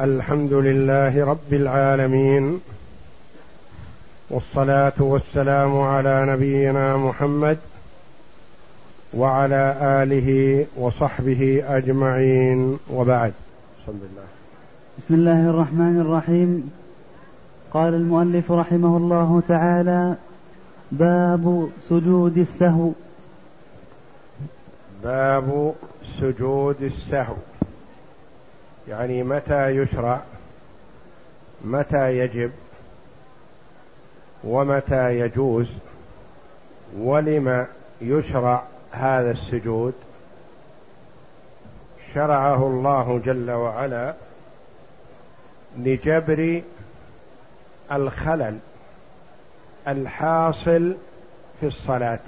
الحمد لله رب العالمين والصلاة والسلام على نبينا محمد وعلى آله وصحبه أجمعين وبعد. بسم الله بسم الله الرحمن الرحيم. قال المؤلف رحمه الله تعالى باب سجود السهو. باب سجود السهو. يعني متى يشرع متى يجب ومتى يجوز ولم يشرع هذا السجود؟ شرعه الله جل وعلا لجبر الخلل الحاصل في الصلاة.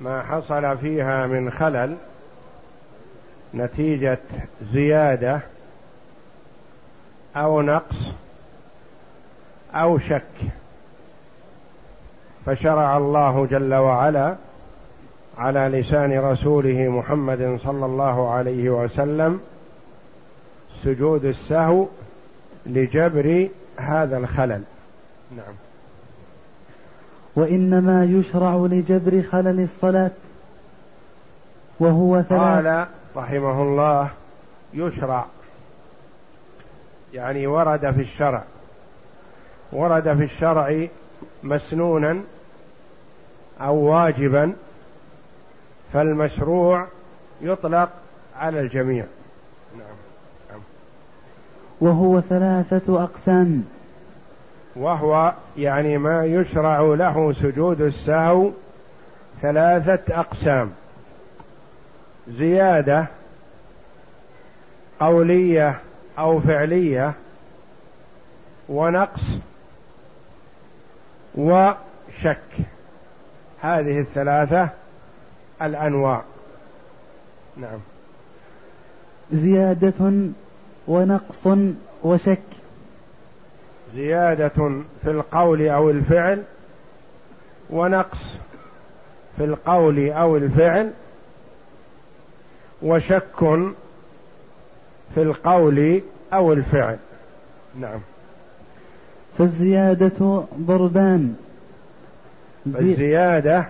ما حصل فيها من خلل نتيجة زيادة أو نقص أو شك. فشرع الله جل وعلا على لسان رسوله محمد صلى الله عليه وسلم سجود السهو لجبر هذا الخلل. نعم. وإنما يشرع لجبر خلل الصلاة وهو ثلاث قال رحمه الله يشرع. يعني ورد في الشرع. ورد في الشرع مسنونا أو واجبا فالمشروع يطلق على الجميع. نعم. نعم. وهو ثلاثة أقسام. وهو يعني ما يشرع له سجود السهو ثلاثة أقسام. زيادة قولية أو فعلية ونقص وشك. هذه الثلاثة الأنواع. نعم. زيادة ونقص وشك. زيادة في القول أو الفعل ونقص في القول أو الفعل وشك في القول أو الفعل. نعم. فالزيادة ضربان. الزيادة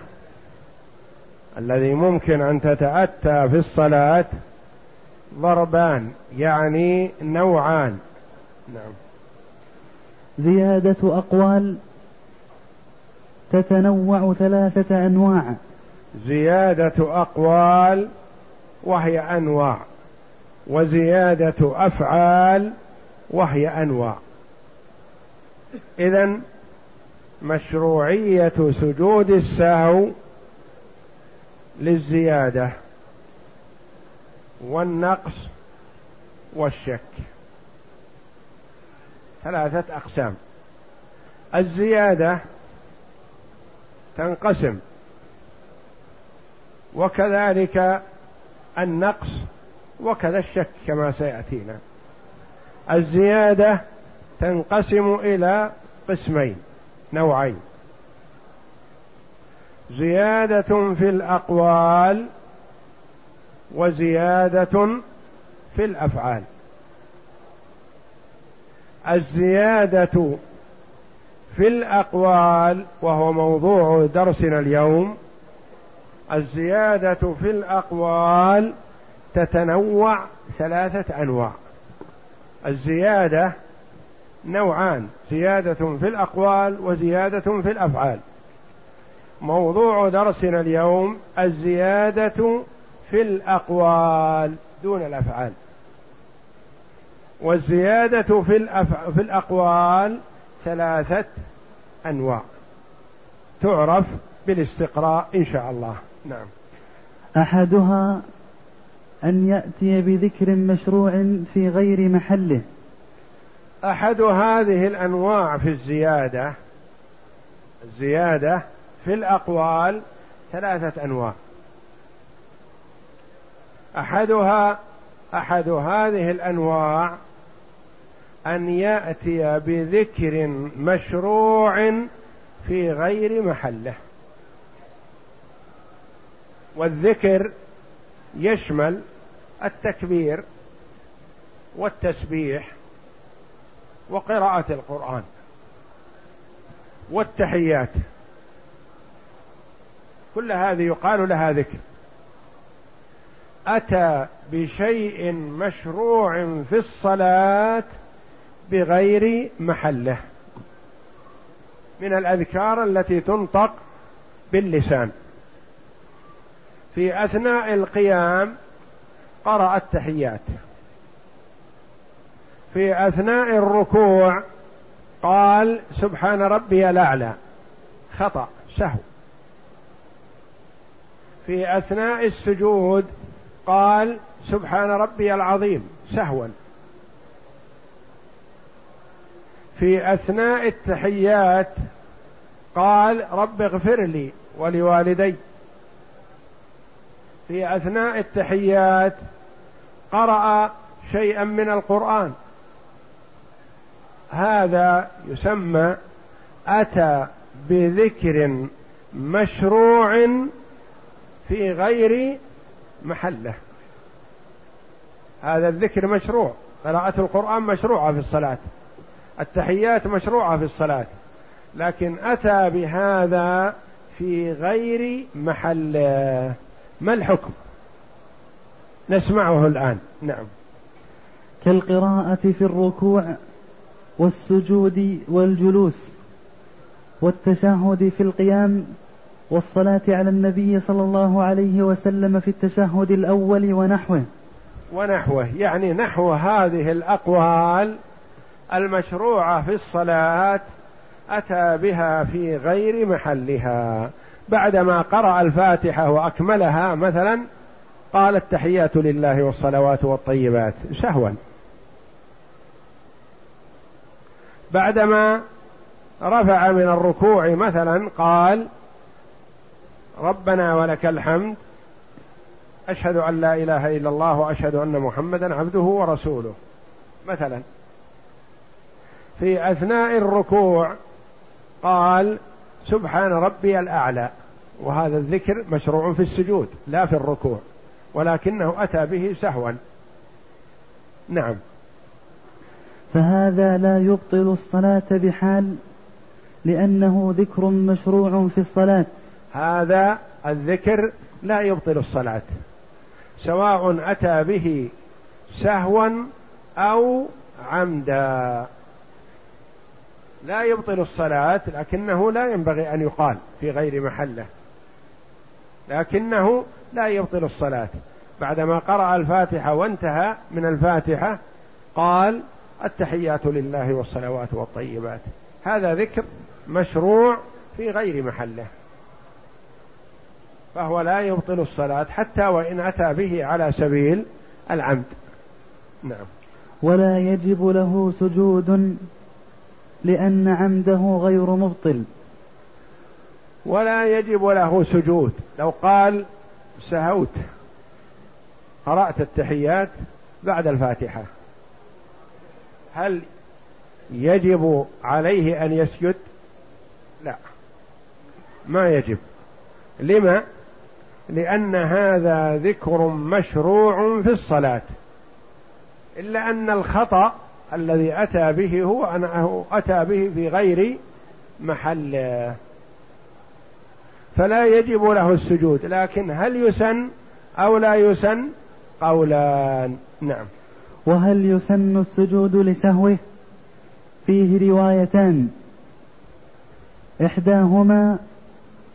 الذي ممكن أن تتأتى في الصلاة ضربان يعني نوعان. نعم. زيادة أقوال تتنوع ثلاثة أنواع. زيادة أقوال وهي أنواع وزيادة أفعال وهي أنواع. اذا مشروعية سجود السهو للزيادة والنقص والشك. ثلاثة أقسام. الزيادة تنقسم وكذلك النقص وكذا الشك كما سيأتينا. الزيادة تنقسم إلى قسمين نوعين. زيادة في الأقوال وزيادة في الأفعال. الزيادة في الأقوال وهو موضوع درسنا اليوم الزيادة في الأقوال تتنوع ثلاثة أنواع. الزيادة نوعان زيادة في الأقوال وزيادة في الأفعال. موضوع درسنا اليوم الزيادة في الأقوال دون الأفعال. والزيادة في, الأف... في الأقوال ثلاثة أنواع. تعرف بالاستقراء إن شاء الله. نعم. أحدها أن يأتي بذكر مشروع في غير محله. أحد هذه الأنواع في الزيادة الزيادة في الأقوال ثلاثة أنواع. أحدها أحد هذه الأنواع أن يأتي بذكر مشروع في غير محله. والذكر يشمل التكبير والتسبيح وقراءة القرآن والتحيات. كل هذه يقال لها ذكر. أتى بشيء مشروع في الصلاة بغير محله. من الأذكار التي تنطق باللسان. في أثناء القيام قرأ التحيات. في أثناء الركوع قال سبحان ربي الأعلى. خطأ سهو. في أثناء السجود قال سبحان ربي العظيم سهوا. في أثناء التحيات قال رب اغفر لي ولوالدي. في أثناء التحيات. قرأ شيئا من القرآن. هذا يسمى أتى بذكر مشروع في غير محله. هذا الذكر مشروع. قراءة القرآن مشروعة في الصلاة. التحيات مشروعة في الصلاة. لكن أتى بهذا في غير محله. ما الحكم؟ نسمعه الآن. نعم. كالقراءة في الركوع والسجود والجلوس والتشهد في القيام والصلاة على النبي صلى الله عليه وسلم في التشهد الأول ونحوه. ونحوه يعني نحو هذه الأقوال المشروعة في الصلاة أتى بها في غير محلها. بعدما قرأ الفاتحة وأكملها مثلا قال التحيات لله والصلوات والطيبات سهوا بعدما رفع من الركوع مثلا قال ربنا ولك الحمد أشهد أن لا إله إلا الله وأشهد أن محمدا عبده ورسوله. مثلا. في أثناء الركوع قال سبحان ربي الأعلى. وهذا الذكر مشروع في السجود لا في الركوع. ولكنه أتى به سهوا. نعم. فهذا لا يبطل الصلاة بحال لأنه ذكر مشروع في الصلاة. هذا الذكر لا يبطل الصلاة. سواء أتى به سهوا أو عمدا. لا يبطل الصلاة لكنه لا ينبغي أن يقال في غير محله. لكنه لا يبطل الصلاة. بعدما قرأ الفاتحة وانتهى من الفاتحة قال التحيات لله والصلوات والطيبات. هذا ذكر مشروع في غير محله. فهو لا يبطل الصلاة حتى وإن أتى به على سبيل العمد. نعم. ولا يجب له سجود لأن عمده غير مبطل. ولا يجب له سجود. لو قال سهوت قرأت التحيات بعد الفاتحة. هل يجب عليه أن يسجد؟ لا. ما يجب. لما؟ لأن هذا ذكر مشروع في الصلاة. إلا أن الخطأ الذي أتى به هو انه أتى به في غير محله فلا يجب له السجود لكن هل يسن أو لا يسن؟ قولان. نعم. وهل يسن السجود لسهوه؟ فيه روايتان. إحداهما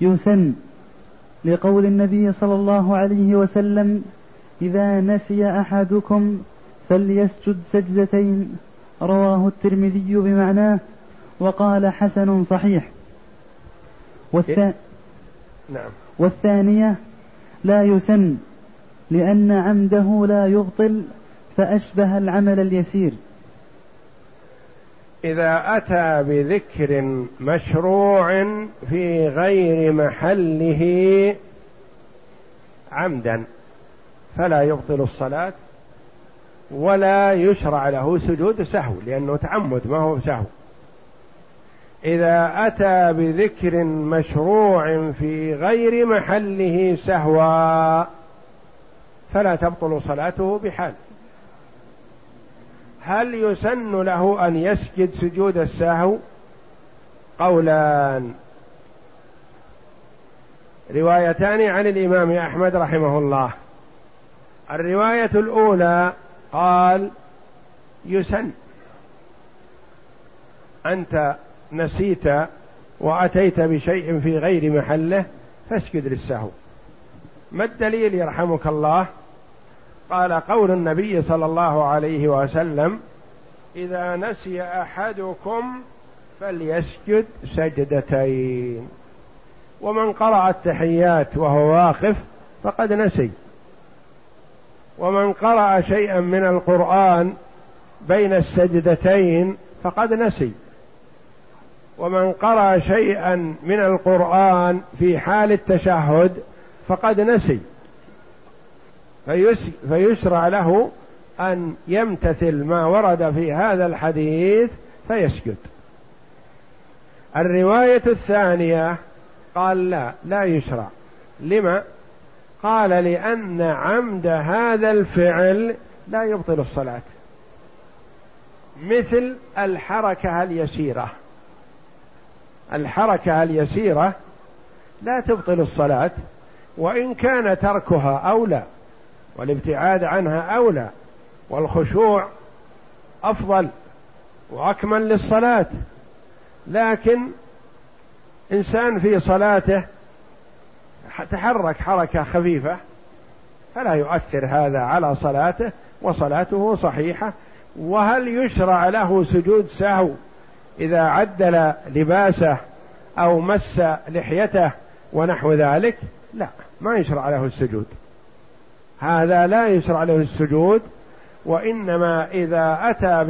يسن لقول النبي صلى الله عليه وسلم إذا نسي أحدكم فليسجد سجدتين رواه الترمذي بمعناه وقال حسن صحيح. والثا... نعم. والثانية لا يسن لأن عمده لا يبطل فأشبه العمل اليسير. إذا أتى بذكر مشروع في غير محله عمدا فلا يبطل الصلاة. ولا يشرع له سجود سهو لأنه تعمد ما هو سهو. إذا أتى بذكر مشروع في غير محله سهوا فلا تبطل صلاته بحال. هل يسن له أن يسجد سجود السهو؟ قولان. روايتان عن الإمام أحمد رحمه الله. الرواية الأولى قال يسن. أنت نسيت وأتيت بشيء في غير محله فاسجد للسهو. ما الدليل يرحمك الله؟ قال قول النبي صلى الله عليه وسلم إذا نسي أحدكم فليسجد سجدتين. ومن قرأ التحيات وهو واقف فقد نسي. ومن قرأ شيئا من القرآن بين السجدتين فقد نسي. ومن قرأ شيئا من القرآن في حال التشهد فقد نسي. فيشرع له أن يمتثل ما ورد في هذا الحديث فيسجد. الرواية الثانية قال لا لا يشرع لما؟ قال لأن عمد هذا الفعل لا يبطل الصلاة. مثل الحركة اليسيرة. الحركة اليسيرة لا تبطل الصلاة وإن كان تركها أولى والابتعاد عنها أولى والخشوع أفضل وأكمل للصلاة. لكن إنسان في صلاته تحرك حركة خفيفة فلا يؤثر هذا على صلاته وصلاته صحيحة. وهل يشرع له سجود سهو إذا عدل لباسه أو مس لحيته ونحو ذلك؟ لا ما يشرع له السجود. هذا لا يشرع له السجود وإنما إذا أتى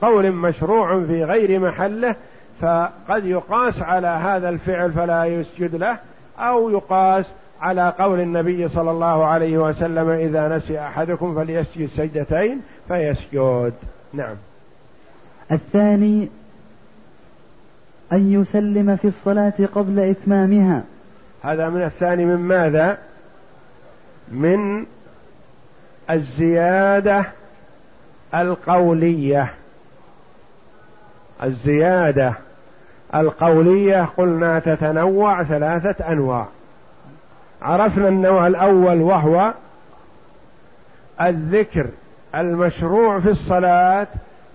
بقول مشروع في غير محله فقد يقاس على هذا الفعل فلا يسجد له. أو يقاس على قول النبي صلى الله عليه وسلم إذا نسي أحدكم فليسجد سجدتين فيسجد. نعم. الثاني أن يسلم في الصلاة قبل إتمامها. هذا من الثاني من ماذا؟ من الزيادة القولية. الزيادة القولية قلنا تتنوع ثلاثة أنواع. عرفنا النوع الأول وهو الذكر المشروع في الصلاة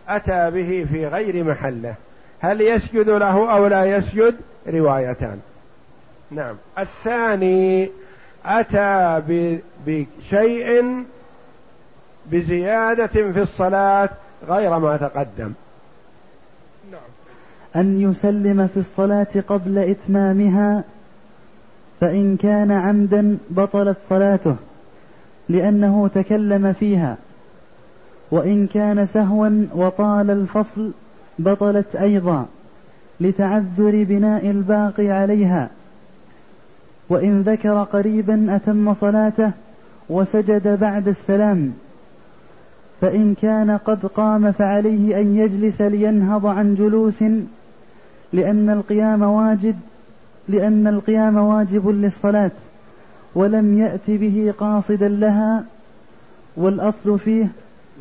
أتى به في غير محله. هل يسجد له أو لا يسجد؟ روايتان. نعم. الثاني أتى بشيء بزيادة في الصلاة غير ما تقدم. أن يسلم في الصلاة قبل إتمامها فإن كان عمدا بطلت صلاته لأنه تكلم فيها. وإن كان سهوا وطال الفصل بطلت أيضا لتعذر بناء الباقي عليها. وإن ذكر قريبا أتم صلاته وسجد بعد السلام فإن كان قد قام فعليه أن يجلس لينهض عن جلوس لأن القيام واجب لأن القيام واجب للصلاة ولم يأت به قاصدا لها والأصل فيه.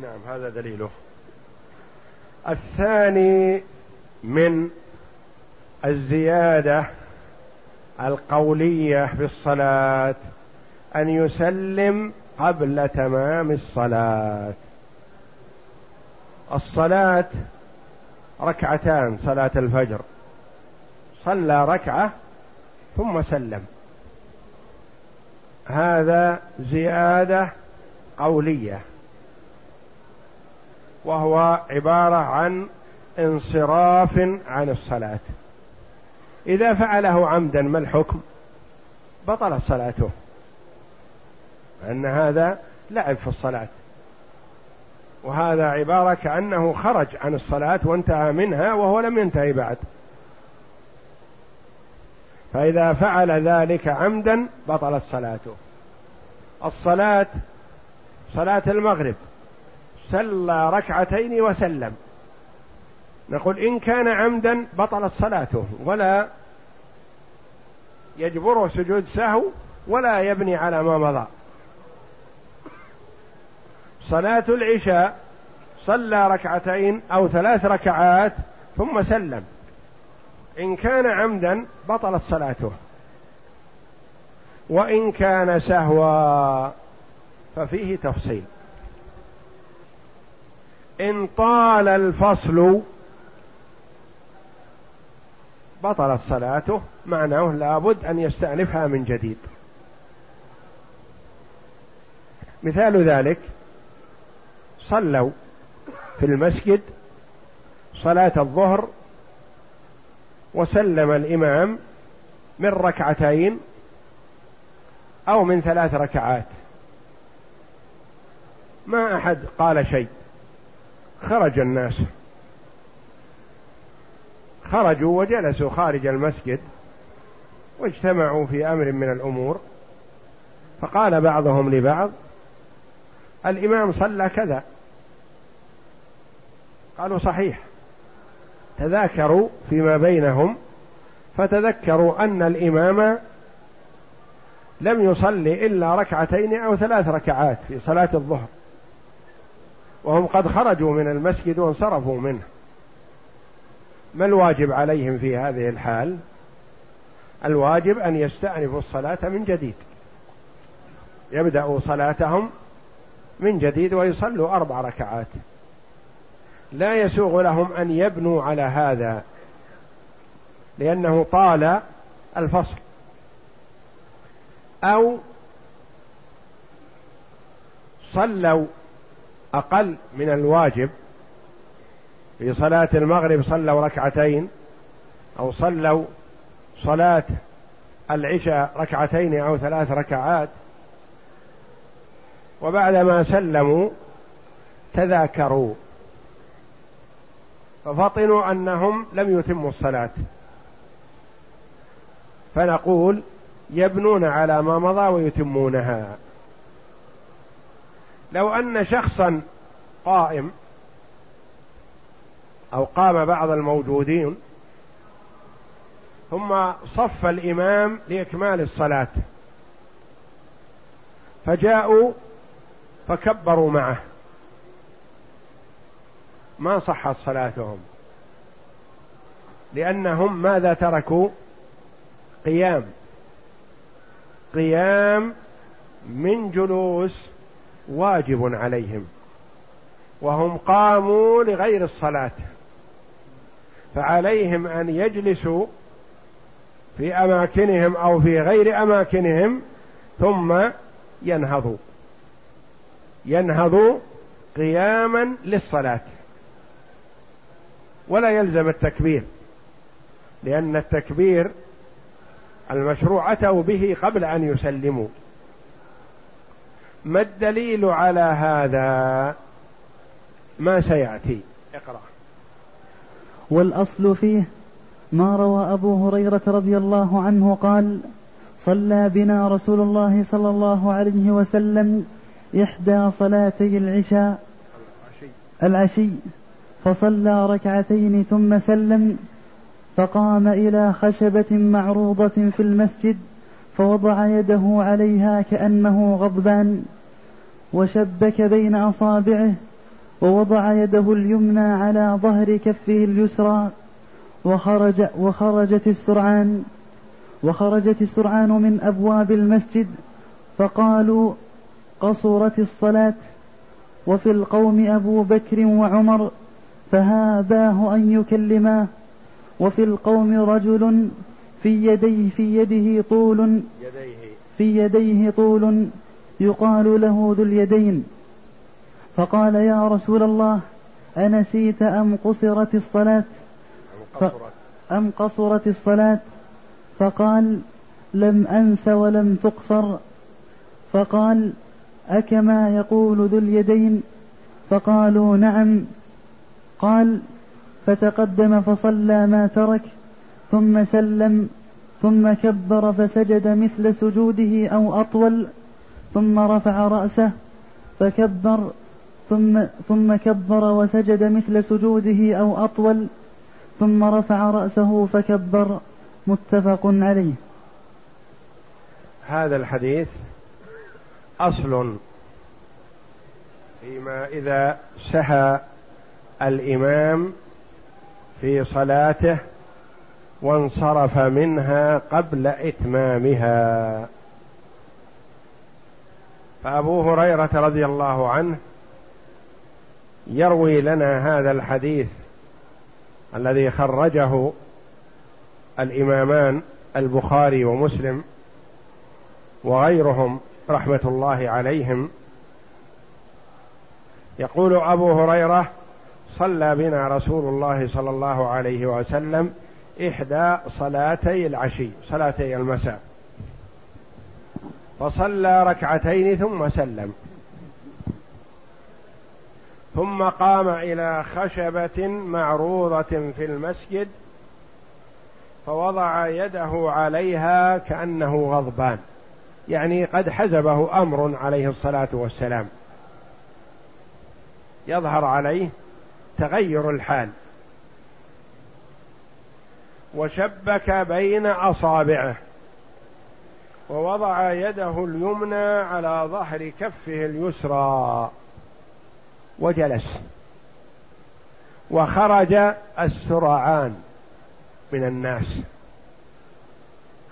نعم هذا دليله. الثاني من الزيادة القولية في الصلاة أن يسلم قبل تمام الصلاة. الصلاة ركعتان صلاة الفجر. صلى ركعة ثم سلم. هذا زيادة قولية. وهو عبارة عن انصراف عن الصلاة. إذا فعله عمدا ما الحكم؟ بطلت صلاته. ان هذا لعب في الصلاة. وهذا عبارة كأنه خرج عن الصلاة وانتهى منها وهو لم ينتهي بعد. فإذا فعل ذلك عمدا بطلت صلاته. الصلاة صلاة المغرب. صلى ركعتين وسلم. نقول إن كان عمدا بطلت صلاته ولا يجبره سجود سهو ولا يبني على ما مضى. صلاة العشاء صلى ركعتين أو ثلاث ركعات ثم سلم. إن كان عمدا بطلت صلاته. وإن كان سهوا ففيه تفصيل. إن طال الفصل بطلت صلاته معناه لابد أن يستأنفها من جديد. مثال ذلك صلوا في المسجد صلاة الظهر وسلم الإمام من ركعتين أو من ثلاث ركعات. ما أحد قال شيء. خرج الناس. خرجوا وجلسوا خارج المسجد واجتمعوا في أمر من الأمور. فقال بعضهم لبعض الإمام صلى كذا. قالوا صحيح. تذاكروا فيما بينهم فتذكروا أن الإمام لم يصلي إلا ركعتين أو ثلاث ركعات في صلاة الظهر وهم قد خرجوا من المسجد وانصرفوا منه. ما الواجب عليهم في هذه الحال؟ الواجب أن يستأنفوا الصلاة من جديد. يبدأوا صلاتهم من جديد ويصلوا أربع ركعات. لا يسوغ لهم أن يبنوا على هذا لأنه طال الفصل. أو صلوا أقل من الواجب في صلاة المغرب صلوا ركعتين أو صلوا صلاة العشاء ركعتين أو ثلاث ركعات. وبعدما سلموا تذاكروا. ففطنوا أنهم لم يتموا الصلاة. فنقول يبنون على ما مضى ويتمونها. لو أن شخصا قائم أو قام بعض الموجودين ثم صف الإمام لإكمال الصلاة فجاءوا فكبروا معه. ما صحت صلاتهم. لأنهم ماذا تركوا؟ قيام. قيام من جلوس واجب عليهم. وهم قاموا لغير الصلاة. فعليهم أن يجلسوا في أماكنهم أو في غير أماكنهم ثم ينهضوا. ينهضوا قياما للصلاة. ولا يلزم التكبير لأن التكبير المشروع أتوا به قبل أن يسلموا. ما الدليل على هذا؟ ما سيأتي. اقرأ. والأصل فيه ما روى أبو هريرة رضي الله عنه قال صلى بنا رسول الله صلى الله عليه وسلم إحدى صلاتي العشاء. العشي. فصلى ركعتين ثم سلم فقام إلى خشبة معروضة في المسجد فوضع يده عليها كأنه غضبان وشبك بين أصابعه ووضع يده اليمنى على ظهر كفه اليسرى وخرج وخرجت السرعان وخرجت السرعان من أبواب المسجد فقالوا قصرت الصلاة وفي القوم أبو بكر وعمر فهاباه أن يكلماه وفي القوم رجل في يديه في يده طول في يديه طول يقال له ذو اليدين. فقال يا رسول الله أنسيت أم قصرت الصلاة؟ أم قصرت الصلاة؟ فقال لم أنس ولم تقصر. فقال أكما يقول ذو اليدين؟ فقالوا نعم. قال فتقدم فصلى ما ترك ثم سلم ثم كبر فسجد مثل سجوده أو أطول ثم رفع رأسه فكبر ثم ثم كبر وسجد مثل سجوده أو أطول ثم رفع رأسه فكبر متفق عليه. هذا الحديث أصل فيما إذا سهى الإمام في صلاته وانصرف منها قبل إتمامها. فأبو هريرة رضي الله عنه يروي لنا هذا الحديث الذي خرجه الإمامان البخاري ومسلم وغيرهم رحمة الله عليهم. يقول أبو هريرة صلى بنا رسول الله صلى الله عليه وسلم إحدى صلاتي العشي صلاتي المساء. فصلى ركعتين ثم سلم. ثم قام إلى خشبة معروضة في المسجد فوضع يده عليها كأنه غضبان. يعني قد حزبه أمر عليه الصلاة والسلام. يظهر عليه تغير الحال. وشبك بين أصابعه. ووضع يده اليمنى على ظهر كفه اليسرى. وجلس. وخرج السرعان من الناس.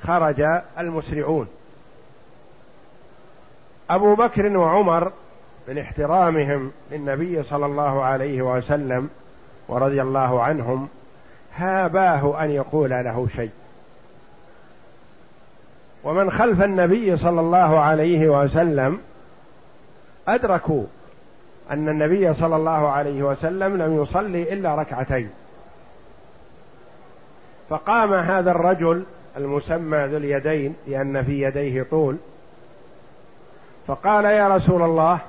خرج المسرعون. أبو بكر وعمر من احترامهم للنبي صلى الله عليه وسلم ورضي الله عنهم هاباه أن يقول له شيء. ومن خلف النبي صلى الله عليه وسلم أدركوا أن النبي صلى الله عليه وسلم لم يصلي إلا ركعتين. فقام هذا الرجل المسمى ذو اليدين لأن في يديه طول فقال يا رسول الله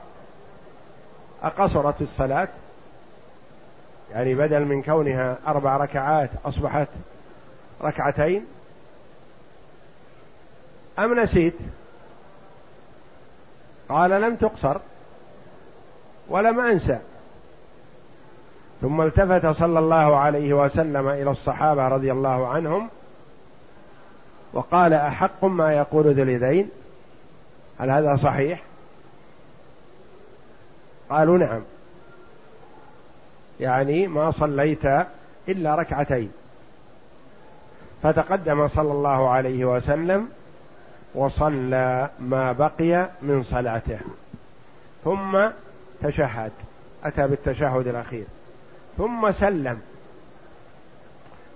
أقصرت الصلاة؟ يعني بدل من كونها أربع ركعات أصبحت ركعتين؟ أم نسيت؟ قال لم تقصر ولم أنسى. ثم التفت صلى الله عليه وسلم إلى الصحابة رضي الله عنهم وقال أحق ما يقول ذو اليدين؟ هل هذا صحيح؟ قالوا نعم. يعني ما صليت إلا ركعتين. فتقدم صلى الله عليه وسلم وصلى ما بقي من صلاته. ثم تشهد. أتى بالتشهد الأخير. ثم سلم.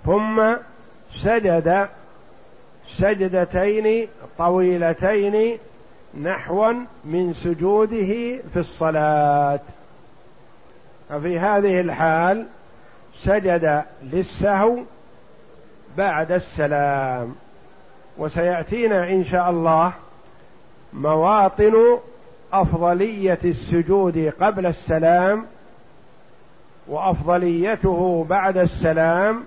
ثم سجد سجدتين طويلتين نحوا من سجوده في الصلاة. ففي هذه الحال سجد للسهو بعد السلام. وسيأتينا إن شاء الله مواطن أفضلية السجود قبل السلام وأفضليته بعد السلام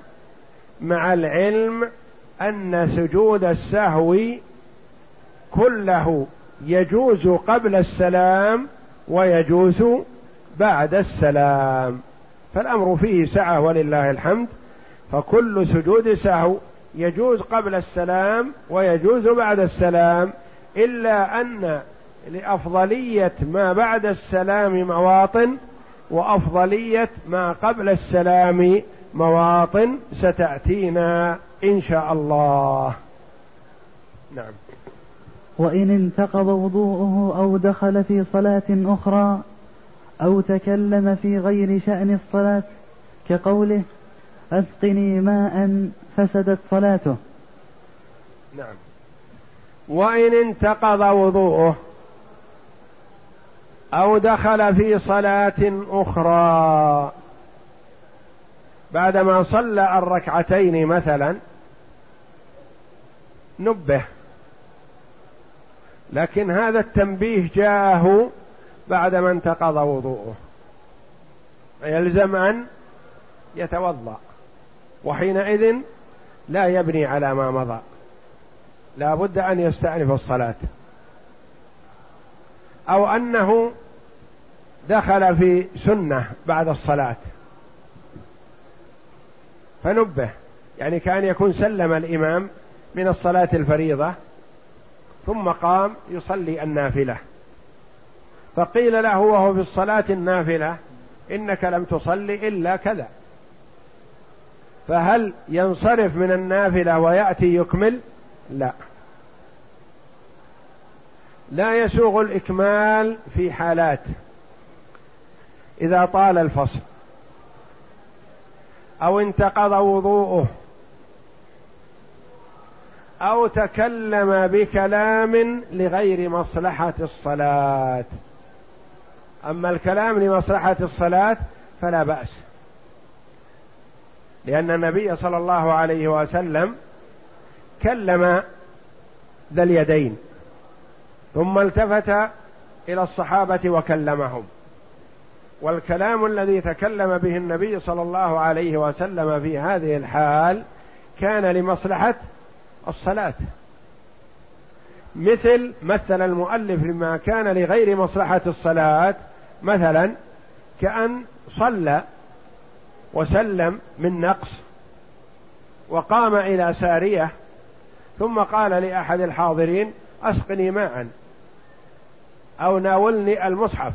مع العلم أن سجود السهو كله يجوز قبل السلام ويجوز بعد السلام. فالأمر فيه سعة ولله الحمد. فكل سجود سهو يجوز قبل السلام ويجوز بعد السلام إلا أن لأفضلية ما بعد السلام مواطن وأفضلية ما قبل السلام مواطن ستأتينا إن شاء الله. نعم. وإن انتقض وضوءه أو دخل في صلاة أخرى أو تكلم في غير شأن الصلاة كقوله أسقني ماء فسدت صلاته. نعم. وإن انتقض وضوءه أو دخل في صلاة أخرى بعدما صلى الركعتين مثلا نبه. لكن هذا التنبيه جاءه بعدما انتقض وضوءه. فيلزم أن يتوضأ وحينئذ لا يبني على ما مضى. لا بد أن يستأنف الصلاة. أو أنه دخل في سنة بعد الصلاة. فنبه يعني كان يكون سلم الإمام من الصلاة الفريضة ثم قام يصلي النافلة. فقيل له وهو في الصلاة النافلة إنك لم تصل إلا كذا. فهل ينصرف من النافلة ويأتي يكمل؟ لا. لا يسوغ الإكمال في حالات. إذا طال الفصل أو انتقض وضوءه أو تكلم بكلام لغير مصلحة الصلاة. أما الكلام لمصلحة الصلاة فلا بأس. لأن النبي صلى الله عليه وسلم كلم ذا اليدين ثم التفت إلى الصحابة وكلمهم. والكلام الذي تكلم به النبي صلى الله عليه وسلم في هذه الحال كان لمصلحة الصلاة. مثل مثل المؤلف لما كان لغير مصلحة الصلاة مثلا كأن صلى وسلم من نقص وقام إلى سارية ثم قال لأحد الحاضرين أسقني ماء أو ناولني المصحف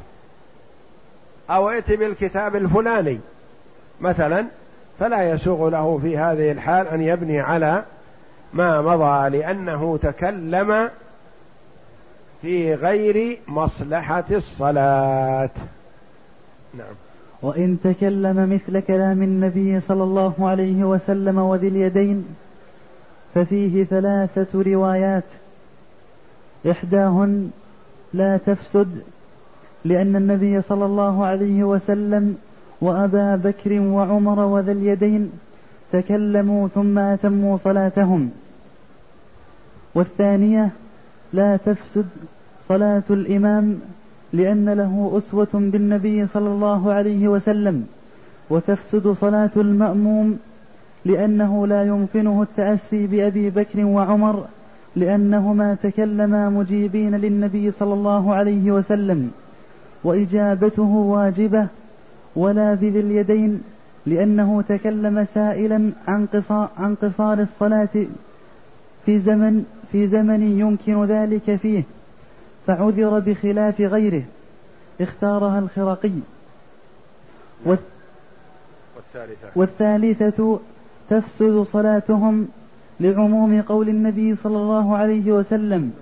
أو ائت بالكتاب الفلاني. مثلا فلا يسوغ له في هذه الحال أن يبني على ما مضى لأنه تكلم في غير مصلحة الصلاة. نعم. وإن تكلم مثل كلام النبي صلى الله عليه وسلم وذي اليدين ففيه ثلاثة روايات. إحداهن لا تفسد لأن النبي صلى الله عليه وسلم وأبا بكر وعمر وذا اليدين تكلموا ثم أتموا صلاتهم. والثانية لا تفسد صلاة الإمام لأن له أسوة بالنبي صلى الله عليه وسلم. وتفسد صلاة المأموم لأنه لا يمكنه التأسي بأبي بكر وعمر لأنهما تكلما مجيبين للنبي صلى الله عليه وسلم. وإجابته واجبة ولا بذي اليدين لأنه تكلم سائلا عن قصار, عن قصار الصلاة في زمن في زمن يمكن ذلك فيه فعذر بخلاف غيره اختارها الخرقي والثالثة, والثالثة تفسد صلاتهم لعموم قول النبي صلى الله عليه وسلم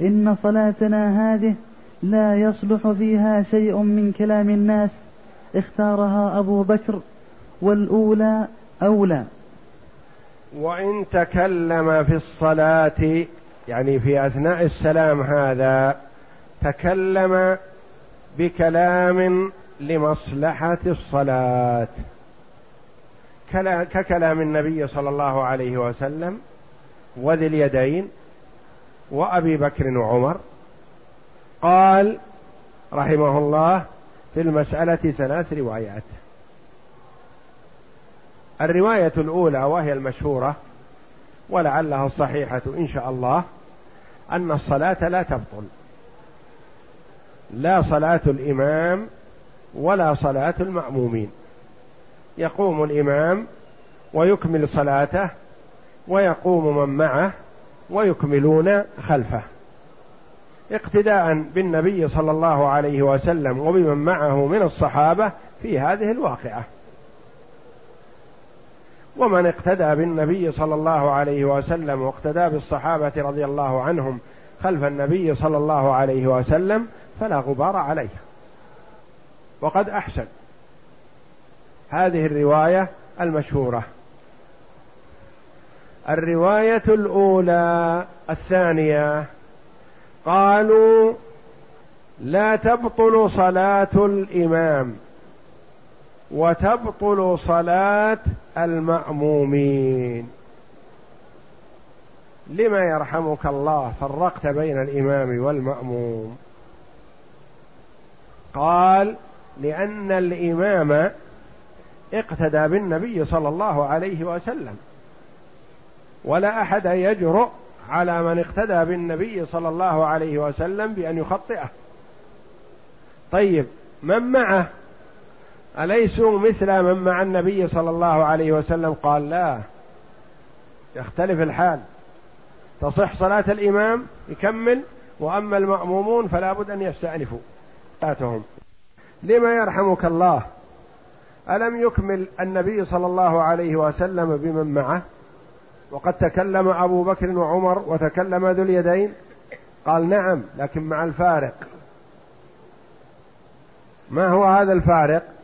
إن صلاتنا هذه لا يصلح فيها شيء من كلام الناس اختارها أبو بكر والأولى أولى. وإن تكلم في الصلاة يعني في أثناء السلام هذا تكلم بكلام لمصلحة الصلاة. ككلام النبي صلى الله عليه وسلم وذي اليدين وأبي بكر وعمر. قال رحمه الله في المسألة ثلاث روايات. الرواية الأولى وهي المشهورة ولعلها الصحيحة إن شاء الله أن الصلاة لا تبطل. لا صلاة الإمام ولا صلاة المأمومين. يقوم الإمام ويكمل صلاته ويقوم من معه ويكملون خلفه. اقتداء بالنبي صلى الله عليه وسلم وبمن معه من الصحابة في هذه الواقعة. ومن اقتدى بالنبي صلى الله عليه وسلم واقتدى بالصحابة رضي الله عنهم خلف النبي صلى الله عليه وسلم فلا غبار عليه وقد أحسن. هذه الرواية المشهورة. الرواية الأولى الثانية. قالوا لا تبطل صلاة الإمام. وتبطل صلاة المأمومين. لما يرحمك الله فرقت بين الإمام والمأموم. قال لأن الإمام اقتدى بالنبي صلى الله عليه وسلم ولا أحد يجرؤ على من اقتدى بالنبي صلى الله عليه وسلم بأن يخطئه. طيب من معه؟ أليسوا مثل من مع النبي صلى الله عليه وسلم؟ قال لا. يختلف الحال. تصح صلاة الإمام يكمل وأما المأمومون فلا بد أن يستأنفوا. صلاتهم لما يرحمك الله؟ ألم يكمل النبي صلى الله عليه وسلم بمن معه؟ وقد تكلم أبو بكر وعمر وتكلم ذو اليدين؟ قال نعم لكن مع الفارق. ما هو هذا الفارق؟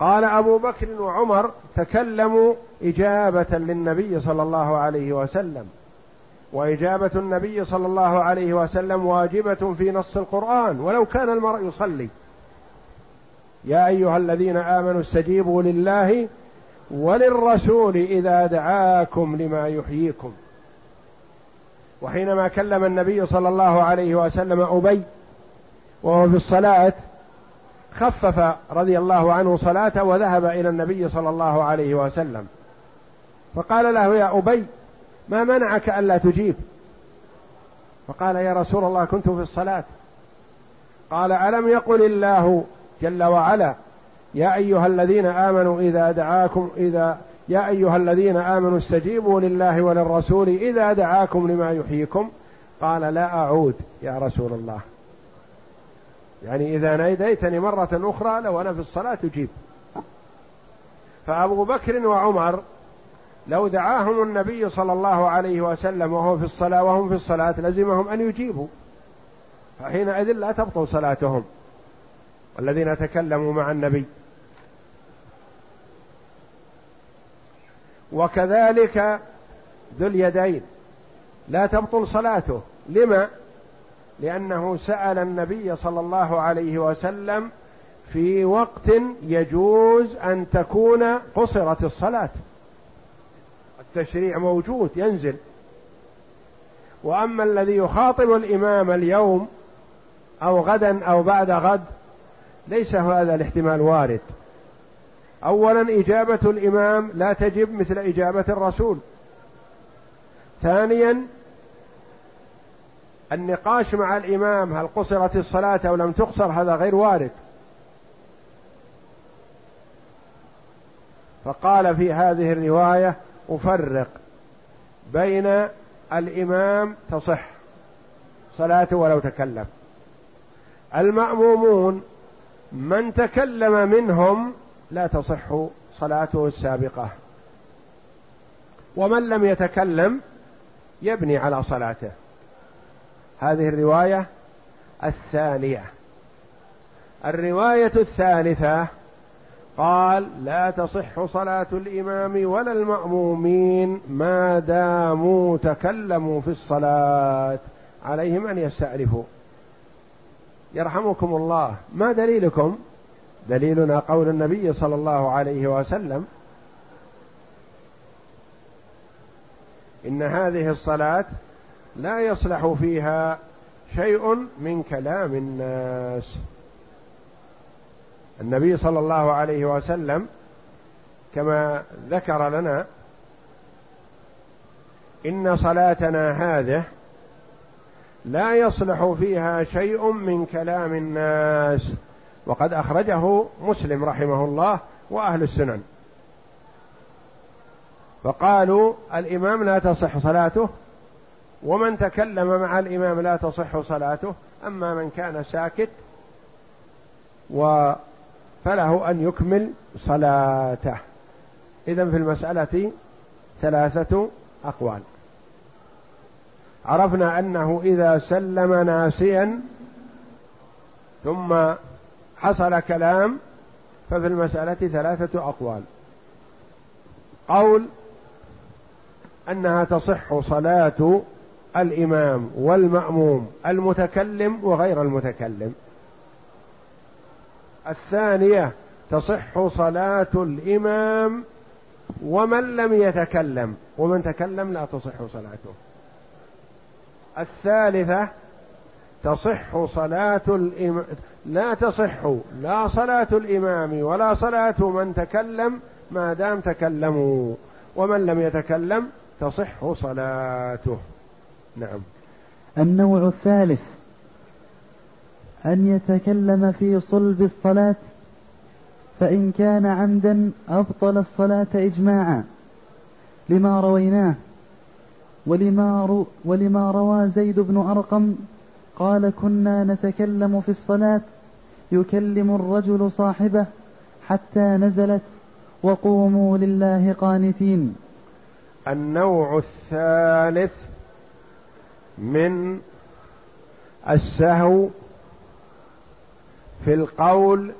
قال أبو بكر وعمر تكلموا إجابة للنبي صلى الله عليه وسلم. وإجابة النبي صلى الله عليه وسلم واجبة في نص القرآن ولو كان المرء يصلي. يا أيها الذين آمنوا استجيبوا لله وللرسول إذا دعاكم لما يحييكم. وحينما كلم النبي صلى الله عليه وسلم أبي وهو في الصلاة خفف رضي الله عنه صلاته وذهب إلى النبي صلى الله عليه وسلم. فقال له يا أبي ما منعك ألا تجيب؟ فقال يا رسول الله كنت في الصلاة. قال ألم يقل الله جل وعلا يا أيها الذين آمنوا إذا دعاكم إذا يا أيها الذين آمنوا استجيبوا لله وللرسول إذا دعاكم لما يحييكم؟ قال لا أعود يا رسول الله. يعني إذا ناديتني مرة أخرى لو أنا في الصلاة أجيب. فأبو بكر وعمر لو دعاهم النبي صلى الله عليه وسلم وهو في الصلاة وهم في الصلاة لزمهم أن يجيبوا. فحينئذ لا تبطل صلاتهم. الذين تكلموا مع النبي. وكذلك ذو اليدين. لا تبطل صلاته. لما؟ لأنه سأل النبي صلى الله عليه وسلم في وقت يجوز أن تكون قصرت الصلاة. التشريع موجود ينزل. وأما الذي يخاطب الإمام اليوم أو غدا أو بعد غد ليس هذا الاحتمال وارد. اولا إجابة الإمام لا تجب مثل إجابة الرسول. ثانيا النقاش مع الإمام هل قصرت الصلاة أو لم تقصر؟ هذا غير وارد. فقال في هذه الرواية أفرق بين الإمام تصح صلاته ولو تكلم. المأمومون من تكلم منهم لا تصح صلاته السابقة. ومن لم يتكلم يبني على صلاته. هذه الرواية الثانية. الرواية الثالثة قال لا تصح صلاة الإمام ولا المأمومين ما داموا تكلموا في الصلاة. عليهم أن يستأنفوا. يرحمكم الله. ما دليلكم؟ دليلنا قول النبي صلى الله عليه وسلم إن هذه الصلاة لا يصلح فيها شيء من كلام الناس. النبي صلى الله عليه وسلم كما ذكر لنا إن صلاتنا هذه لا يصلح فيها شيء من كلام الناس. وقد أخرجه مسلم رحمه الله وأهل السنن. فقالوا الإمام لا تصح صلاته؟ ومن تكلم مع الإمام لا تصح صلاته أما من كان ساكت و فله أن يكمل صلاته. إذا في المسألة ثلاثة أقوال. عرفنا أنه إذا سلم ناسيا ثم حصل كلام ففي المسألة ثلاثة أقوال. قول أنها تصح صلاة الإمام والمأموم المتكلم وغير المتكلم. الثانية تصح صلاة الإمام ومن لم يتكلم ومن تكلم لا تصح صلاته. الثالثة تصح صلاة الإمام لا تصح لا صلاة الإمام ولا صلاة من تكلم ما دام تكلموا ومن لم يتكلم تصح صلاته. نعم. النوع الثالث أن يتكلم في صلب الصلاة فإن كان عمدا أبطل الصلاة إجماعا لما رويناه ولما, رو ولما روى زيد بن أرقم قال كنا نتكلم في الصلاة يكلم الرجل صاحبه حتى نزلت وقوموا لله قانتين. النوع الثالث من السهو في القول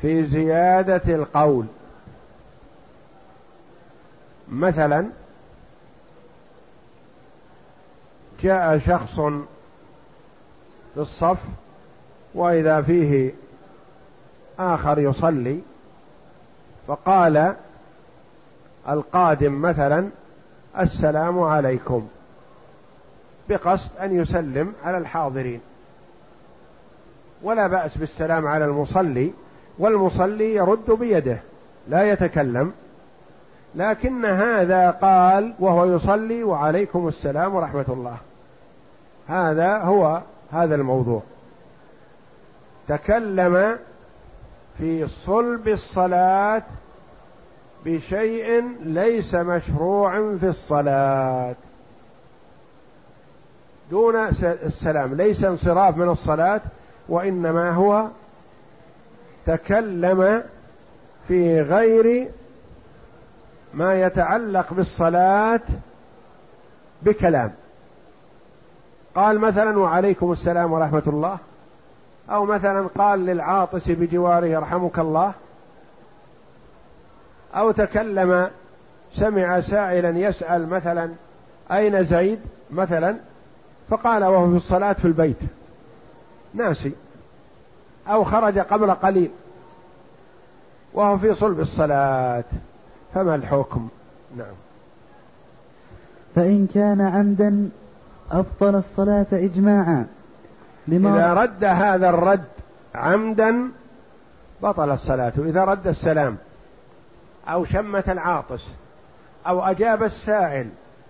في زيادة القول. مثلا جاء شخص في الصف وإذا فيه آخر يصلي فقال القادم مثلا السلام عليكم. بقصد أن يسلم على الحاضرين. ولا بأس بالسلام على المصلي والمصلي يرد بيده لا يتكلم. لكن هذا قال وهو يصلي وعليكم السلام ورحمة الله. هذا هو هذا الموضوع. تكلم في صلب الصلاة بشيء ليس مشروع في الصلاة. دون السلام. ليس انصراف من الصلاة وإنما هو تكلم في غير ما يتعلق بالصلاة بكلام. قال مثلا وعليكم السلام ورحمة الله. أو مثلا قال للعاطس بجواره يرحمك الله. أو تكلم سمع سائلا يسأل مثلا أين زيد؟ مثلا فقال وهو في الصلاة في البيت. ناسي. أو خرج قبل قليل. وهو في صلب الصلاة. فما الحكم؟ نعم. فإن كان عمدا أبطل الصلاة إجماعا. لما إذا رد هذا الرد عمدا بطل الصلاة. إذا رد السلام. أو شمت العاطس. أو أجاب السائل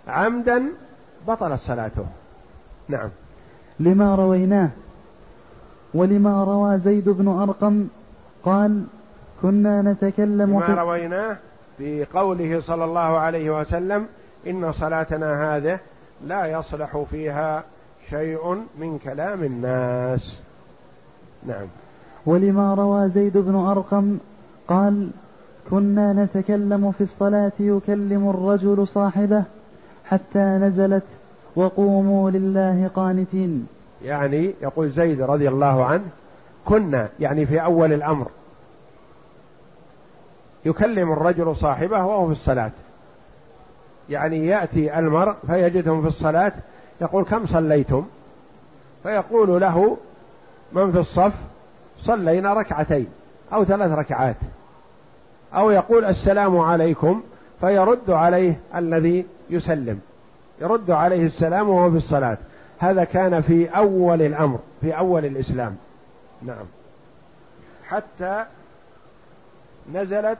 عمدا بطل صلاته. نعم. لما رويناه ولما روى زيد بن أرقم قال كنا نتكلم لما رويناه في قوله صلى الله عليه وسلم إن صلاتنا هذه لا يصلح فيها شيء من كلام الناس. نعم. ولما روى زيد بن أرقم قال كنا نتكلم في الصلاة يكلم الرجل صاحبه حتى نزلت وقوموا لله قانتين. يعني يقول زيد رضي الله عنه كنا يعني في أول الأمر يكلم الرجل صاحبه وهو في الصلاة. يعني يأتي المرء فيجدهم في الصلاة يقول كم صليتم؟ فيقول له من في الصف؟ صلينا ركعتين أو ثلاث ركعات. أو يقول السلام عليكم فيرد عليه الذي يسلم. يرد عليه السلام وهو في الصلاة. هذا كان في أول الأمر في أول الإسلام. نعم. حتى نزلت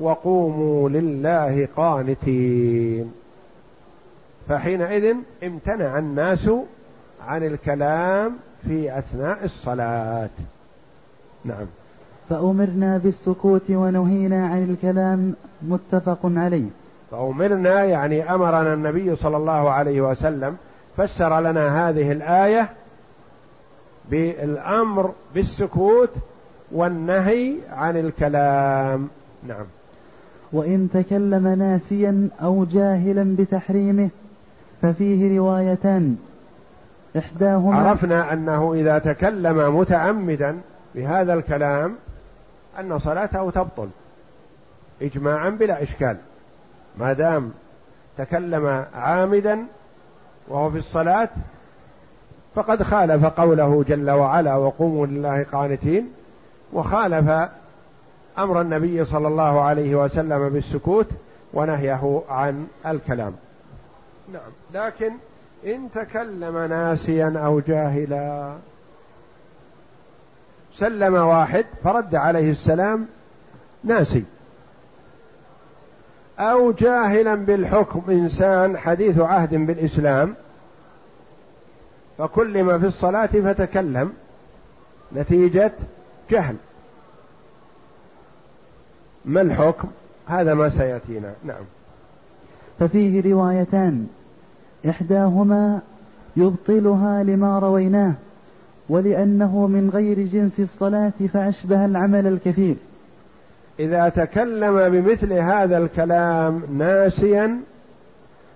وقوموا لله قانتين. فحينئذ امتنع الناس عن الكلام في أثناء الصلاة. نعم. فأمرنا بالسكوت ونهينا عن الكلام متفق عليه. فأمرنا يعني أمرنا النبي صلى الله عليه وسلم فسر لنا هذه الآية بالأمر بالسكوت والنهي عن الكلام. نعم. وإن تكلم ناسيا أو جاهلا بتحريمه ففيه روايتان. إحداهما عرفنا أنه إذا تكلم متعمدا بهذا الكلام أن صلاته تبطل إجماعا بلا إشكال. ما دام تكلم عامدا وهو في الصلاة فقد خالف قوله جل وعلا وقوموا لله قانتين وخالف أمر النبي صلى الله عليه وسلم بالسكوت ونهيه عن الكلام. نعم. لكن إن تكلم ناسيا أو جاهلا سلم واحد فرد عليه السلام ناسي. أو جاهلا بالحكم إنسان حديث عهد بالإسلام فكلم في الصلاة فتكلم نتيجة جهل. ما الحكم؟ هذا ما سيأتينا. نعم. ففيه روايتان. إحداهما يبطلها لما رويناه ولأنه من غير جنس الصلاة فأشبه العمل الكثير. إذا تكلم بمثل هذا الكلام ناسيا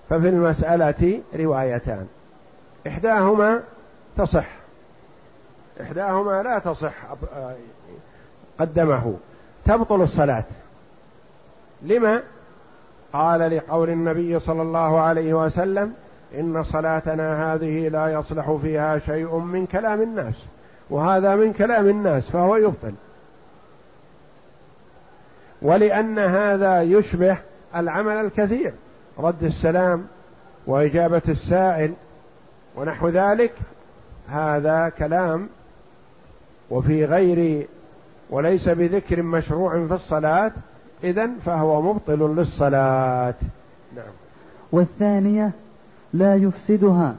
ففي المسألة روايتان. إحداهما تصح. إحداهما لا تصح قدمه. تبطل الصلاة. لما؟ قال لقول النبي صلى الله عليه وسلم إن صلاتنا هذه لا يصلح فيها شيء من كلام الناس. وهذا من كلام الناس فهو يبطل. ولأن هذا يشبه العمل الكثير رد السلام وإجابة السائل ونحو ذلك. هذا كلام وفي غير وليس بذكر مشروع في الصلاة إذا فهو مبطل للصلاة. نعم. والثانية لا يفسدها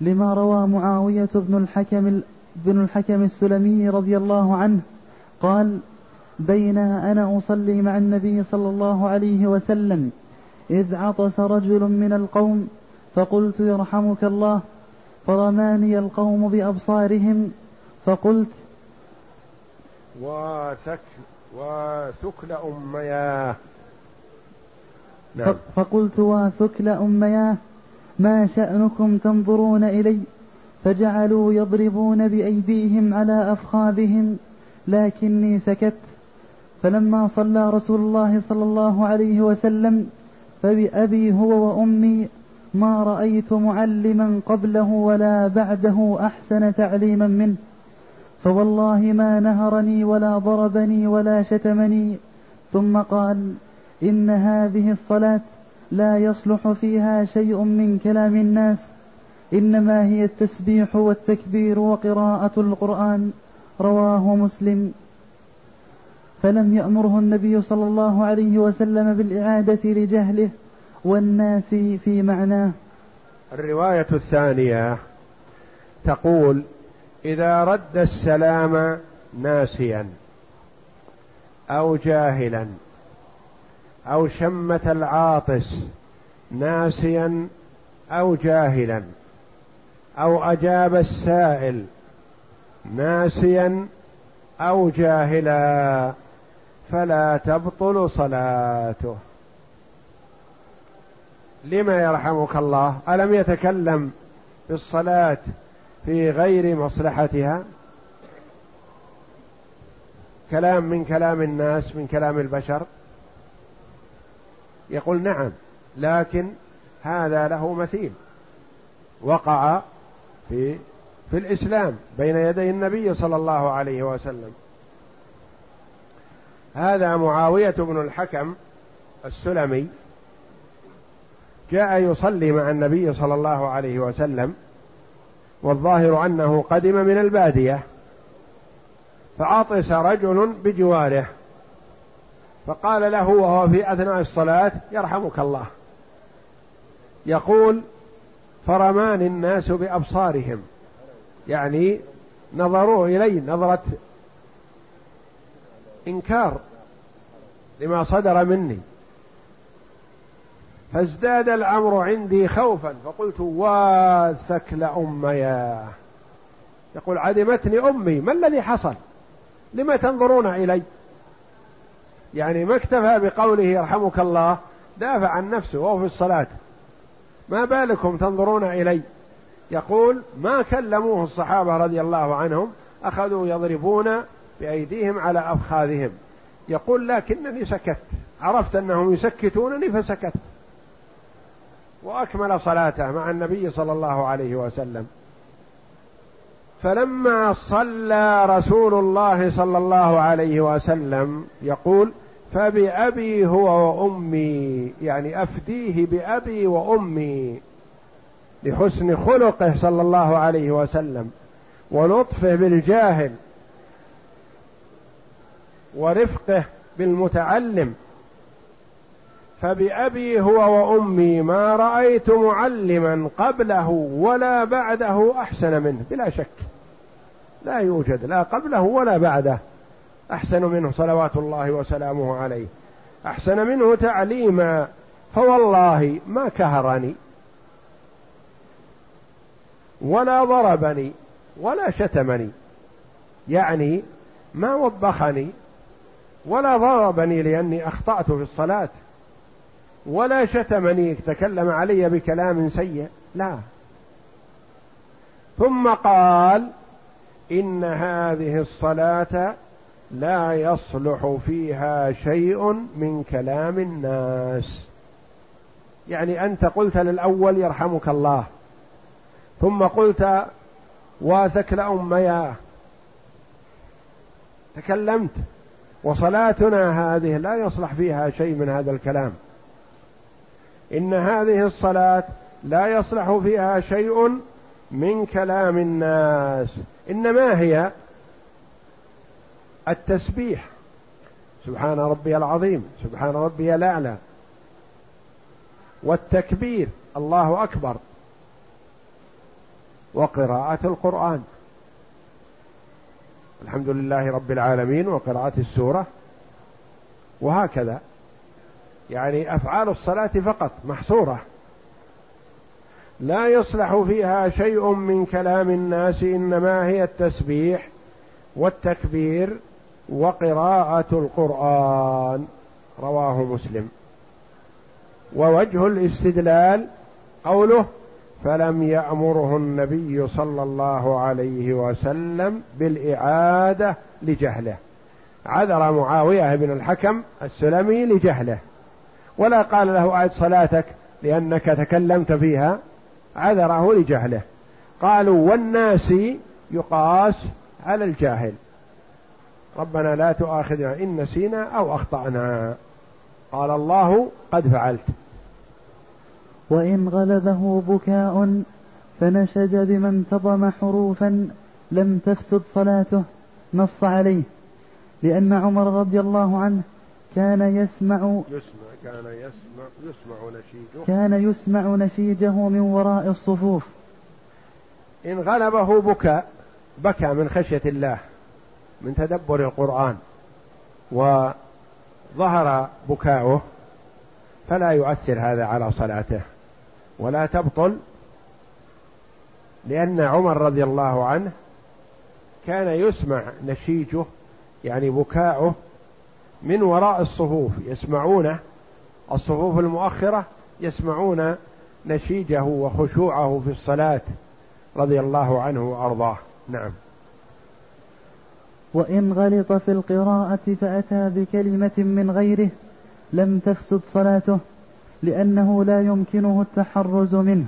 لما روى معاوية بن الحكم بن الحكم السلمي رضي الله عنه قال بين أنا أصلي مع النبي صلى الله عليه وسلم إذ عطس رجل من القوم فقلت يرحمك الله فرماني القوم بأبصارهم فقلت وثك وثكل أمياه نعم. فقلت وثكل أمياه ما شأنكم تنظرون إلي فجعلوا يضربون بأيديهم على أفخاذهم لكني سكت فلما صلى رسول الله صلى الله عليه وسلم فبأبي هو وأمي ما رأيت معلما قبله ولا بعده أحسن تعليما منه فوالله ما نهرني ولا ضربني ولا شتمني ثم قال إن هذه الصلاة لا يصلح فيها شيء من كلام الناس إنما هي التسبيح والتكبير وقراءة القرآن رواه مسلم. فلم يأمره النبي صلى الله عليه وسلم بالإعادة لجهله والناس في معناه. الرواية الثانية تقول إذا رد السلام ناسيا أو جاهلا أو شمت العاطس ناسيا أو جاهلا أو أجاب السائل ناسيا أو جاهلا. فلا تبطل صلاته. لما يرحمك الله؟ ألم يتكلم بالصلاة في غير مصلحتها؟ كلام من كلام الناس من كلام البشر؟ يقول نعم لكن هذا له مثيل. وقع في في الإسلام بين يدي النبي صلى الله عليه وسلم. هذا معاوية بن الحكم السلمي جاء يصلي مع النبي صلى الله عليه وسلم والظاهر أنه قدم من البادية فعطس رجل بجواره فقال له وهو في أثناء الصلاة يرحمك الله. يقول فرماني الناس بأبصارهم. يعني نظروا إلي نظرة إنكار لما صدر مني. فازداد الأمر عندي خوفا فقلت واثكل امياه يقول عدمتني أمي ما الذي حصل؟ لما تنظرون إلي؟ يعني ما اكتفى بقوله يرحمك الله دافع عن نفسه وهو في الصلاة. ما بالكم تنظرون إلي؟ يقول ما كلموه الصحابة رضي الله عنهم أخذوا يضربون بأيديهم على أفخاذهم. يقول لكنني سكت. عرفت أنهم يسكتونني فسكت. وأكمل صلاته مع النبي صلى الله عليه وسلم. فلما صلى رسول الله صلى الله عليه وسلم يقول فبأبي هو وأمي. يعني أفديه بأبي وأمي لحسن خلقه صلى الله عليه وسلم ولطفه بالجاهل. ورفقه بالمتعلم. فبأبي هو وأمي ما رأيت معلما قبله ولا بعده أحسن منه بلا شك. لا يوجد لا قبله ولا بعده أحسن منه صلوات الله وسلامه عليه. أحسن منه تعليما فوالله ما كهرني ولا ضربني ولا شتمني. يعني ما وبخني ولا ضربني لأني أخطأت في الصلاة. ولا شتمني تكلم علي بكلام سيء. لا. ثم قال إن هذه الصلاة لا يصلح فيها شيء من كلام الناس. يعني أنت قلت للأول يرحمك الله. ثم قلت واثك لأمياه. تكلمت. وصلاتنا هذه لا يصلح فيها شيء من هذا الكلام. إن هذه الصلاة لا يصلح فيها شيء من كلام الناس. إنما هي التسبيح. سبحان ربي العظيم سبحان ربي الأعلى. والتكبير الله أكبر. وقراءة القرآن. الحمد لله رب العالمين وقراءة السورة وهكذا. يعني أفعال الصلاة فقط محصورة. لا يصلح فيها شيء من كلام الناس إنما هي التسبيح والتكبير وقراءة القرآن. رواه مسلم. ووجه الاستدلال قوله فلم يأمره النبي صلى الله عليه وسلم بالإعادة لجهله. عذر معاوية بن الحكم السلمي لجهله. ولا قال له أعد صلاتك لأنك تكلمت فيها. عذره لجهله. قالوا والناس يقاس على الجاهل. ربنا لا تؤاخذنا إن نسينا أو أخطأنا. قال الله قد فعلت. وإن غلبه بكاء فنشج بما انتظم حروفا لم تفسد صلاته نص عليه لأن عمر رضي الله عنه كان يسمع يسمع كان يسمع يسمع نشيجه. كان يسمع نشيجه من وراء الصفوف. إن غلبه بكاء بكى من خشية الله من تدبر القرآن وظهر بكاؤه فلا يؤثر هذا على صلاته. ولا تبطل لأن عمر رضي الله عنه كان يسمع نشيجه يعني بكاؤه من وراء الصفوف يسمعونه الصفوف المؤخرة يسمعون نشيجه وخشوعه في الصلاة رضي الله عنه وأرضاه. نعم. وإن غلط في القراءة فأتى بكلمة من غيره لم تفسد صلاته. لأنه لا يمكنه التحرز منه.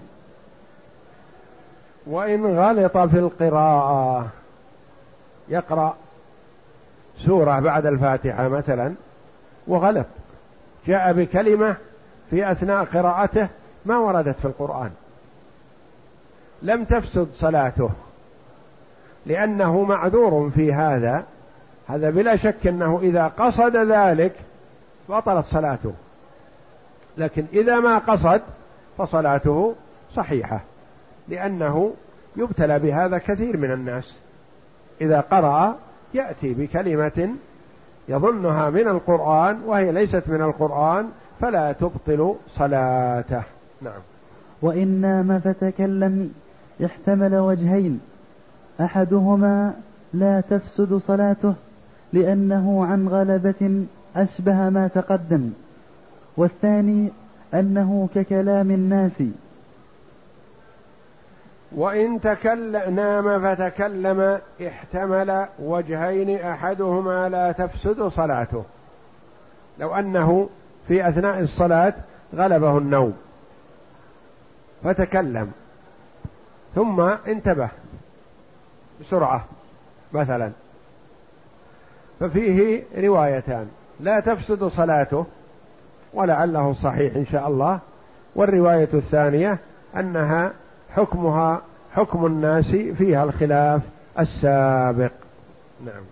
وإن غلط في القراءة يقرأ سورة بعد الفاتحة مثلا وغلط. جاء بكلمة في أثناء قراءته ما وردت في القرآن. لم تفسد صلاته لأنه معذور في هذا. هذا بلا شك أنه إذا قصد ذلك بطلت صلاته. لكن إذا ما قصد فصلاته صحيحة لأنه يبتلى بهذا كثير من الناس. إذا قرأ يأتي بكلمة يظنها من القرآن وهي ليست من القرآن فلا تبطل صلاته. نعم. وإن نام فتكلم احتمل وجهين. أحدهما لا تفسد صلاته لأنه عن غلبة أشبه ما تقدم. والثاني أنه ككلام الناس. وإن تكلم نام فتكلم احتمل وجهين أحدهما لا تفسد صلاته. لو أنه في أثناء الصلاة غلبه النوم. فتكلم. ثم انتبه بسرعة مثلا. ففيه روايتان. لا تفسد صلاته. ولعله صحيح إن شاء الله. والرواية الثانية أنها حكمها حكم الناس فيها الخلاف السابق. نعم.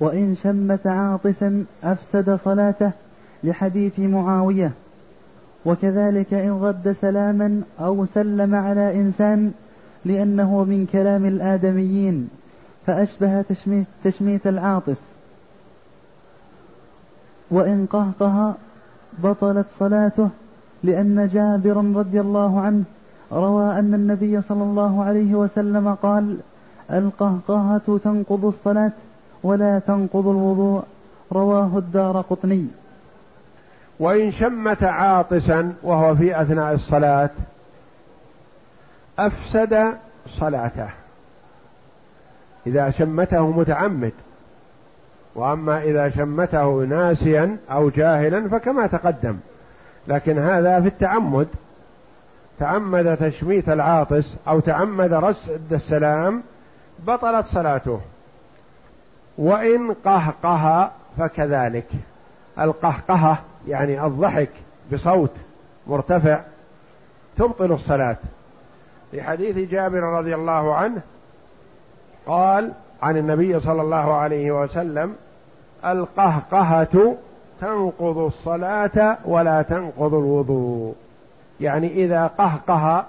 وإن شمت عاطسا أفسد صلاته لحديث معاوية. وكذلك إن رد سلاما أو سلم على إنسان لأنه من كلام الآدميين فأشبه تشميت, تشميت العاطس. وإن قهقه بطلت صلاته لأن جابر رضي الله عنه روى أن النبي صلى الله عليه وسلم قال القهقهة تنقض الصلاة ولا تنقض الوضوء. رواه الدار قطني. وإن شمت عاطسا وهو في أثناء الصلاة أفسد صلاته. إذا شمته متعمد. وأما إذا شمته ناسيا أو جاهلا فكما تقدم. لكن هذا في التعمد. تعمد تشميت العاطس أو تعمد رسد السلام بطلت صلاته. وإن قهقه فكذلك. القهقهة يعني الضحك بصوت مرتفع تبطل الصلاة. في حديث جابر رضي الله عنه قال عن النبي صلى الله عليه وسلم القهقهة تنقض الصلاة ولا تنقض الوضوء. يعني إذا قهقه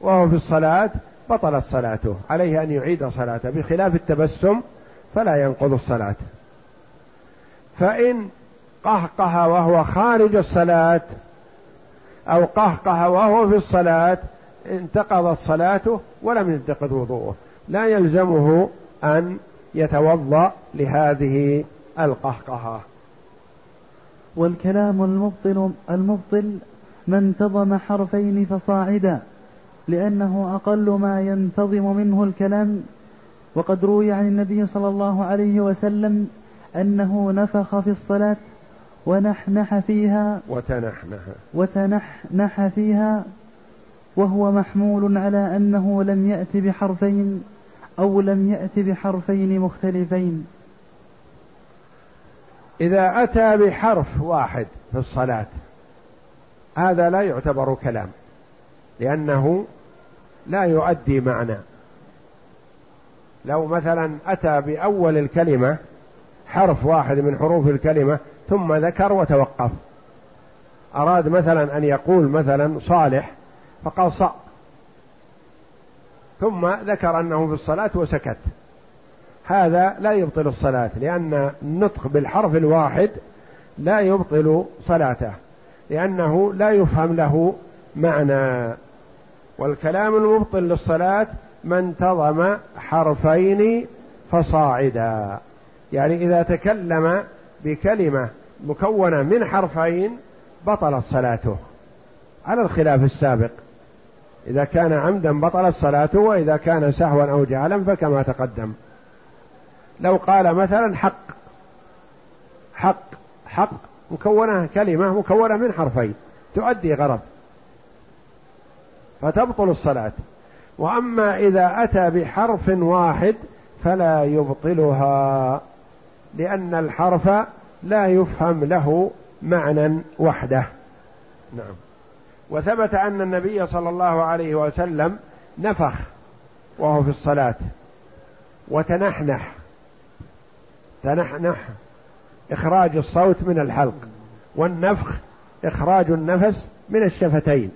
وهو في الصلاة بطلت صلاته. عليه أن يعيد صلاته. بخلاف التبسم فلا ينقض الصلاة. فإن قهقه وهو خارج الصلاة أو قهقه وهو في الصلاة انتقضت صلاته ولم ينتقض وضوءه. لا يلزمه أن يتوضأ لهذه القهقهة. والكلام المبطل المبطل ما انتظم حرفين فصاعدا لأنه أقل ما ينتظم منه الكلام. وقد روي عن النبي صلى الله عليه وسلم أنه نفخ في الصلاة ونحنح فيها. وتنحنح. وتنحنح فيها وهو محمول على أنه لم يأت بحرفين. أو لم يأت بحرفين مختلفين. إذا أتى بحرف واحد في الصلاة هذا لا يعتبر كلام لأنه لا يؤدي معنى. لو مثلا أتى بأول الكلمة حرف واحد من حروف الكلمة ثم ذكر وتوقف. أراد مثلا أن يقول مثلا صالح فقال ص ثم ذكر أنه في الصلاة وسكت. هذا لا يبطل الصلاة لأن النطق بالحرف الواحد لا يبطل صلاته لأنه لا يفهم له معنى. والكلام المبطل للصلاة ما انتظم حرفين فصاعدا. يعني إذا تكلم بكلمة مكونة من حرفين بطلت صلاته. على الخلاف السابق. إذا كان عمدا بطلت صلاته وإذا كان سهوا أو جهلا فكما تقدم. لو قال مثلا حق حق حق مكونة كلمة مكونة من حرفين تؤدي غرض فتبطل الصلاة. وأما إذا أتى بحرف واحد فلا يبطلها لأن الحرف لا يفهم له معنى وحده. نعم. وثبت أن النبي صلى الله عليه وسلم نفخ وهو في الصلاة وتنحنح. تنحنح. إخراج الصوت من الحلق. والنفخ إخراج النفس من الشفتين.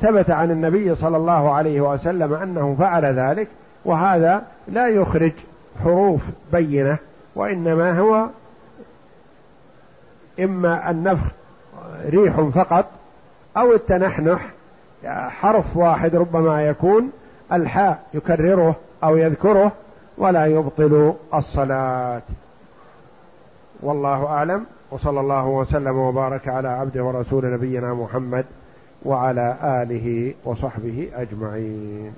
ثبت عن النبي صلى الله عليه وسلم أنه فعل ذلك وهذا لا يخرج حروف بينة وإنما هو إما النفخ ريح فقط أو التنحنح حرف واحد ربما يكون الحاء يكرره أو يذكره ولا يبطل الصلاة. والله أعلم وصلى الله وسلم وبارك على عبده ورسول نبينا محمد وعلى آله وصحبه أجمعين.